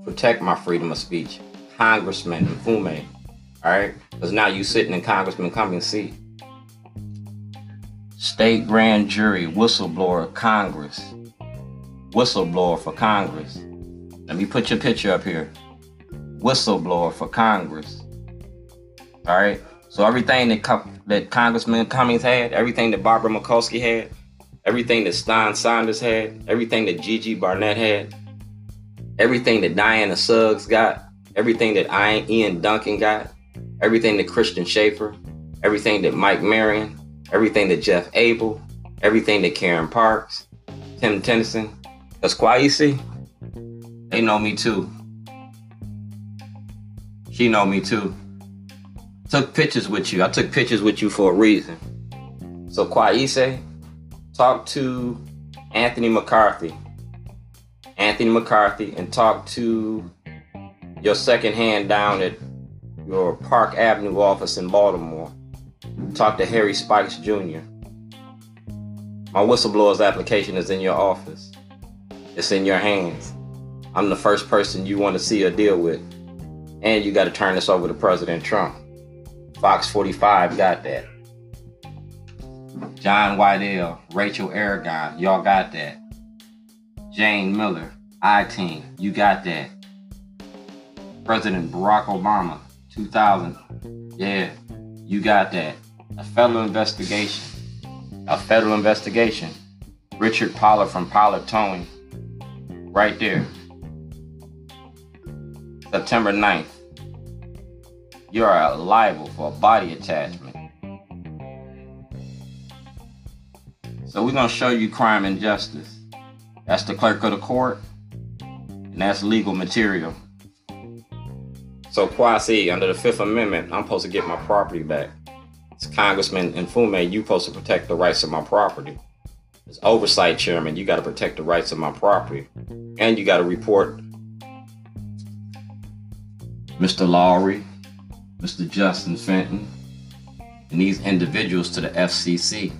protect my freedom of speech. Congressman Mfume, all right? Because now you sitting in Congressman Cummings' seat. State grand jury, whistleblower, Congress. Whistleblower for Congress. Let me put your picture up here. Whistleblower for Congress. All right? So everything that that Congressman Cummings had, everything that Barbara Mikulski had, everything that Stein Saunders had, everything that Gigi Barnett had, everything that Diana Suggs got, everything that Ian Duncan got, everything that Christian Schaffer, everything that Mike Marion, everything that Jeff Abel, everything that Karen Parks, Tim Tennyson, because Kweisi, they know me too. She know me too took pictures with you. I took pictures with you for a reason. So Kweisi, talk to Anthony McCarthy. Anthony McCarthy and talk to your second hand down at your Park Avenue office in Baltimore. Talk to Harry Spikes Jr. My whistleblower's application is in your office. It's in your hands. I'm the first person you want to see or deal with. And you got to turn this over to President Trump. Fox 45 got that. John Whitell, Rachel Aragon, y'all got that. Jane Miller, I Team, you got that. President Barack Obama, 2000, yeah, you got that. A federal investigation, a federal investigation. Richard Pollard from Pollard Towing, right there. September 9th, you are liable for a body attachment. So we're going to show you crime and justice. That's the clerk of the court, and that's legal material. So Kweisi, under the Fifth Amendment, I'm supposed to get my property back. It's Congressman Mfume, you supposed to protect the rights of my property. As oversight chairman, you got to protect the rights of my property. And you got to report Mr. Lowery, Mr. Justin Fenton, and these individuals to the FCC.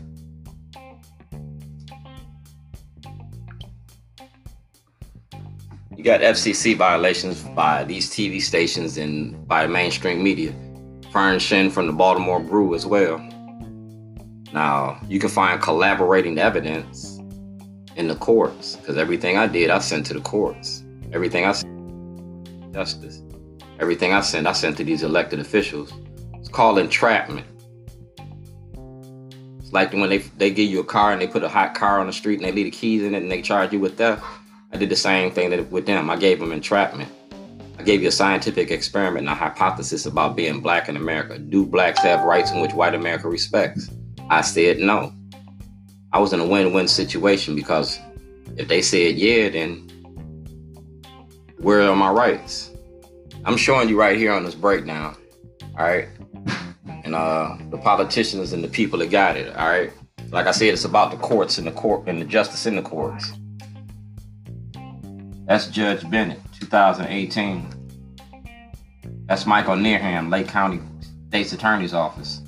You got FCC violations by these TV stations and by the mainstream media. Fern Shen from the Baltimore Brew as well. Now, you can find collaborating evidence in the courts because everything I did, I sent to the courts. Everything I sent, justice. Everything I sent, I sent to these elected officials. It's called entrapment. It's like when they they give you a car and they put a hot car on the street and they leave the keys in it and they charge you with theft. I did the same thing with them. I gave them entrapment. I gave you a scientific experiment and a hypothesis about being black in America. Do blacks have rights in which white America respects? I said no. I was in a win-win situation because if they said yeah, then where are my rights? I'm showing you right here on this breakdown. All right. And uh the politicians and the people that got it. All right. Like I said, it's about the courts and the court and the justice in the courts. That's Judge Bennett, 2018. That's Michael Nearham, Lake County State's Attorney's Office.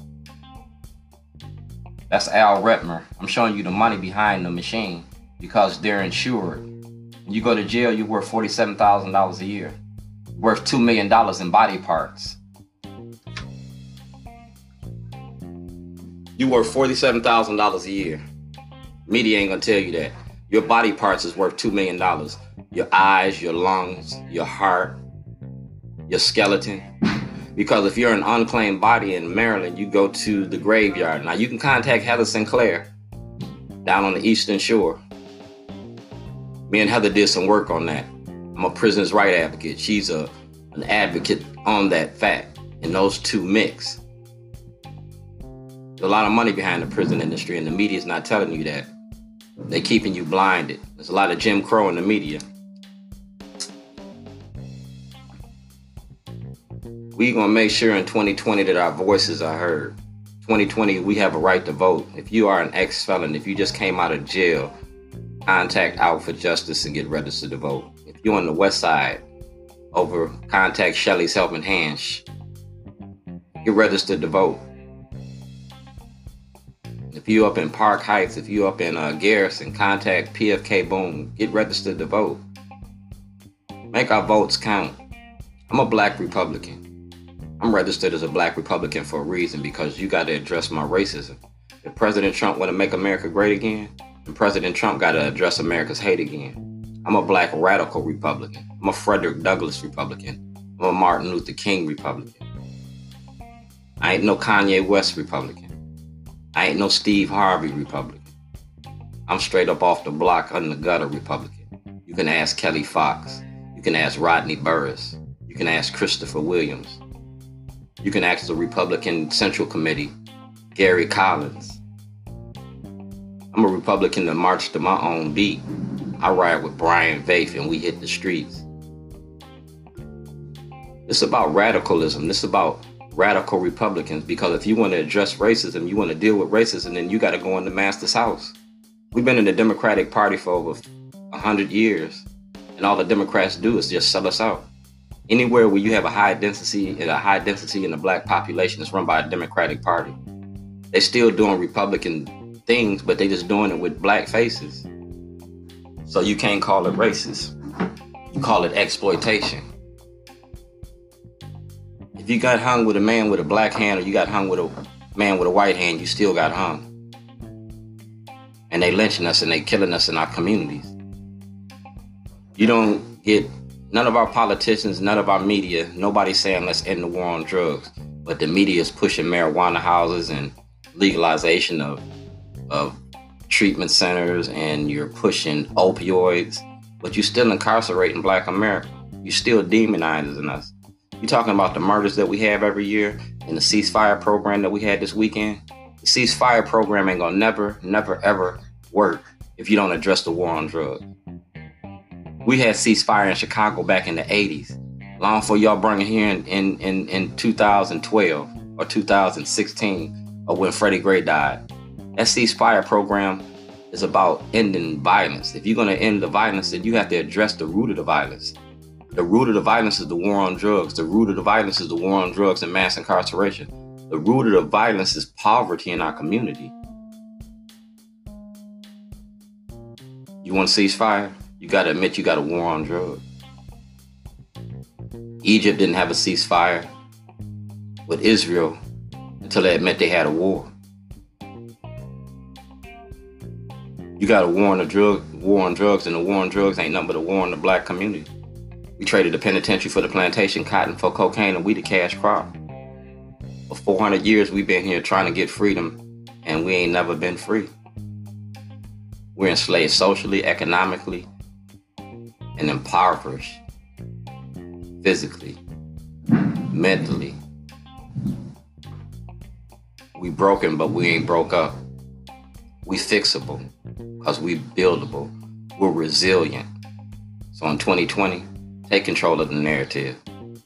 That's Al Redmer. I'm showing you the money behind the machine because they're insured. When you go to jail, you're worth $47,000 a year. worth $2 million in body parts. You worth $47,000 a year. Media ain't gonna tell you that. Your body parts is worth $2 million. Your eyes, your lungs, your heart, your skeleton. Because if you're an unclaimed body in Maryland, you go to the graveyard. Now you can contact Heather Sinclair down on the Eastern Shore. Me and Heather did some work on that. I'm a prisoner's right advocate. She's a an advocate on that fact. And those two mix. There's a lot of money behind the prison industry, and the media's not telling you that. They're keeping you blinded. There's a lot of Jim Crow in the media. We're gonna make sure in 2020 that our voices are heard. 2020, we have a right to vote. If you are an ex-felon, if you just came out of jail, contact Out for Justice and get registered to vote. If you're on the west side, over contact Shelly's Helping Hands. Get registered to vote. If you up in Park Heights, if you up in uh, Garrison, contact PFK Boom. Get registered to vote. Make our votes count. I'm a black Republican. I'm registered as a black Republican for a reason because you got to address my racism. If President Trump want to make America great again, then President Trump got to address America's hate again. I'm a black radical Republican. I'm a Frederick Douglass Republican. I'm a Martin Luther King Republican. I ain't no Kanye West Republican. I ain't no Steve Harvey Republican. I'm straight up off the block on the gutter Republican. You can ask Kelly Fox. You can ask Rodney Burris. You can ask Christopher Williams. You can ask the Republican Central Committee, Gary Collins. I'm a Republican that marched to my own beat. I ride with Brian Vaeth and we hit the streets. It's about radicalism. This is about radical Republicans because if you want to address racism, you want to deal with racism, then you got to go in the master's house. We've been in the Democratic Party for over 100 years, and all the Democrats do is just sell us out. Anywhere where you have a high density and a high density in the black population is run by a Democratic Party. They're still doing Republican things, but they're just doing it with black faces. So you can't call it racist. You call it exploitation. If you got hung with a man with a black hand or you got hung with a man with a white hand, you still got hung. And they lynching us and they killing us in our communities. You don't get none of our politicians, none of our media, nobody saying let's end the war on drugs. But the media is pushing marijuana houses and legalization of of treatment centers and you're pushing opioids, but you're still incarcerating black America. You're still demonizing us. You're talking about the murders that we have every year and the ceasefire program that we had this weekend. The ceasefire program ain't gonna never, never, ever work if you don't address the war on drugs. We had ceasefire in Chicago back in the 80s, long before y'all bring it here in, in, in, in 2012 or 2016 or when Freddie Gray died. That ceasefire program is about ending violence. If you're to end the violence, then you have to address the root of the violence. The root of the violence is the war on drugs. The root of the violence is the war on drugs and mass incarceration. The root of the violence is poverty in our community. You want to ceasefire? You got to admit you got a war on drugs. Egypt didn't have a ceasefire with Israel until they admit they had a war. You got a war on the drug, war on drugs, and the war on drugs ain't nothing but a war on the black community. We traded the penitentiary for the plantation, cotton for cocaine, and we the cash crop. For 400 years, we've been here trying to get freedom, and we ain't never been free. We're enslaved socially, economically, and impoverished physically, mentally. We broken, but we ain't broke up. We fixable because we buildable. We're resilient. So in 2020, take control of the narrative.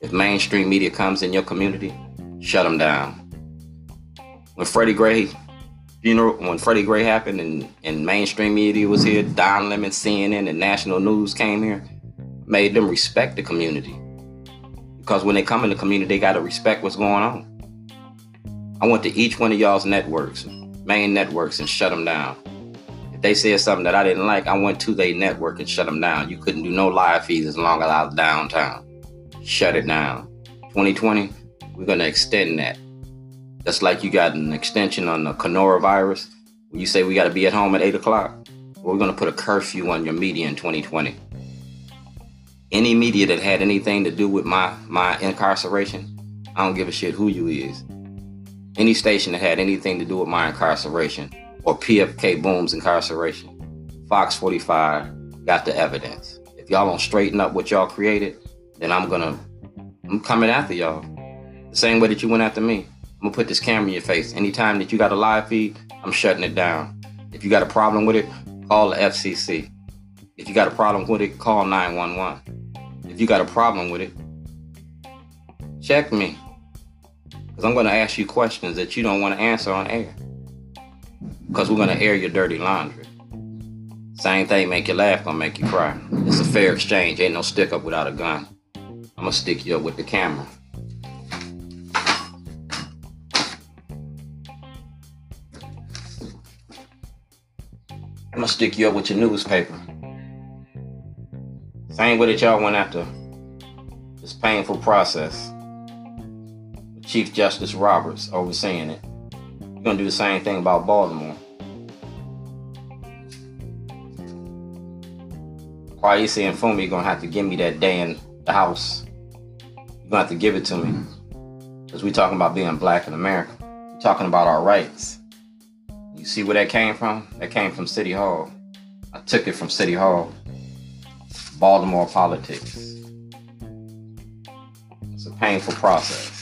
If mainstream media comes in your community, shut them down. When Freddie Gray when Freddie Gray happened and, and mainstream media was here, Don Lemon, CNN, and national news came here, made them respect the community. Because when they come in the community, they got to respect what's going on. I went to each one of y'all's networks, main networks, and shut them down they said something that I didn't like, I went to their network and shut them down. You couldn't do no live feeds as long as I was downtown. shut it down. 2020, we're gonna extend that. Just like you got an extension on the coronavirus, when you say we gotta be at home at 8 o'clock, we're gonna put a curfew on your media in 2020. Any media that had anything to do with my my incarceration, I don't give a shit who you is. Any station that had anything to do with my incarceration or PFK Boom's incarceration, Fox 45 got the evidence. If y'all don't straighten up what y'all created, then I'm gonna I'm coming after y'all. The same way that you went after me. I'm gonna put this camera in your face. Anytime that you got a live feed, I'm shutting it down. If you got a problem with it, call the FCC. If you got a problem with it, call 911 If you got a problem with it, check me. Because I'm going to ask you questions that you don't want to answer on air. Because we're going to air your dirty laundry. Same thing, make you laugh, gonna make you cry. It's a fair exchange. Ain't no stick up without a gun. I'm gonna stick you up with the camera. I'm gonna stick you up with your newspaper. Same way that y'all went after this painful process. Chief Justice Roberts overseeing it. You're gonna do the same thing about Baltimore. Kweisi Mfume are gonna have to give me that day in the house. You're gonna have to give it to me. Mm-hmm. Because we talking about being black in America. We're talking about our rights. You see where that came from? That came from City Hall. I took it from City Hall. Baltimore politics. It's a painful process.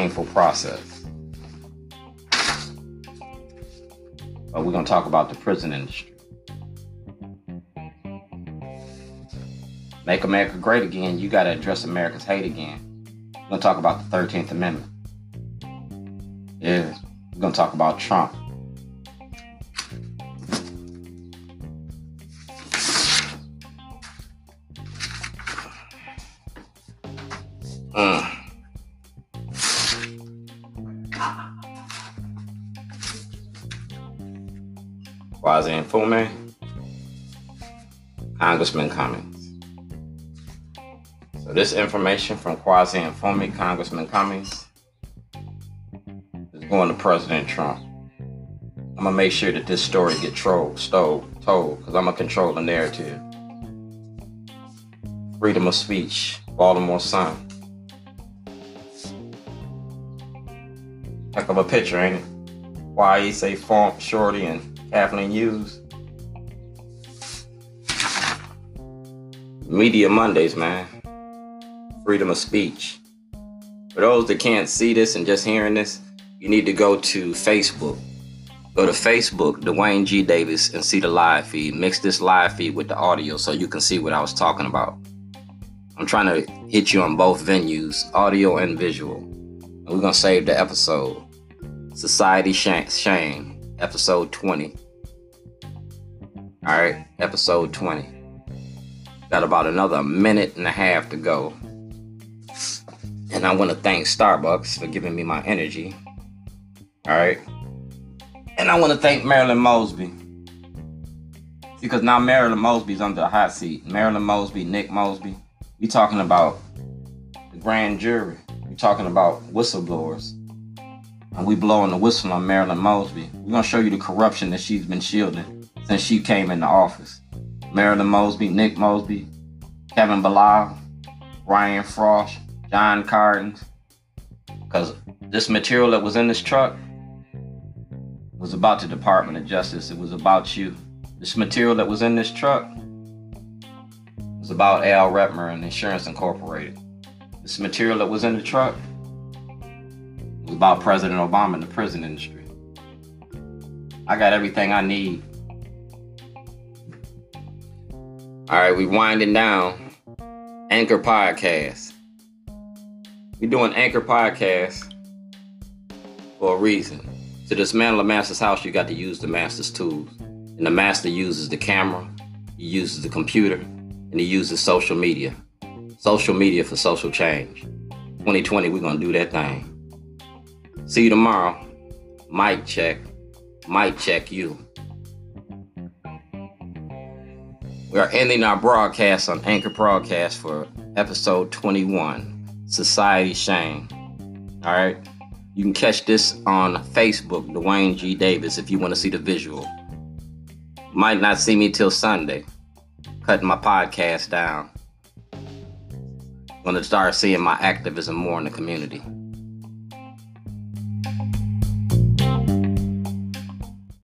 Painful process. But we're going to talk about the prison industry. Make America great again, you got to address America's hate again. We're going to talk about the 13th Amendment. Yeah, we're going to talk about Trump. Congressman Cummings. So this information from Kweisi Mfume, Congressman Cummings, is going to President Trump. I'm gonna make sure that this story get trolled, stole, told, because I'm gonna control the narrative. Freedom of speech, Baltimore Sun. Heck of a picture, ain't it? Why he say Funk, Shorty, and Kathleen Hughes. Media Mondays, man. Freedom of speech. For those that can't see this and just hearing this, you need to go to Facebook. Go to Facebook, Duane G. Davis, and see the live feed. Mix this live feed with the audio so you can see what I was talking about. I'm trying to hit you on both venues, audio and visual. And we're going to save the episode. Society Shame episode 20. All right, episode 20. Got about another minute and a half to go. And I want to thank Starbucks for giving me my energy. All right. And I want to thank Marilyn Mosby. Because now Marilyn Mosby's under the hot seat. Marilyn Mosby, Nick Mosby. We talking about the grand jury. We talking about whistleblowers and we blowing the whistle on Marilyn Mosby. We're gonna show you the corruption that she's been shielding since she came into office. Marilyn Mosby, Nick Mosby, Kevin Bilal, Ryan Frost, John Cardin. Because this material that was in this truck was about the Department of Justice. It was about you. This material that was in this truck was about Al Redmer and Insurance Incorporated. This material that was in the truck was about President Obama and the prison industry. I got everything I need. All right, we winding down. Anchor Podcast. we doing Anchor Podcast for a reason. To dismantle a master's house, you got to use the master's tools. And the master uses the camera, he uses the computer, and he uses social media. Social media for social change. 2020, we're to do that thing. See you tomorrow. Mic check. Mic check you. We are ending our broadcast on Anchor Broadcast for episode 21 Society Shame. All right. You can catch this on Facebook, Duane G. Davis, if you want to see the visual. Might not see me till Sunday. Cutting my podcast down. Gonna start seeing my activism more in the community.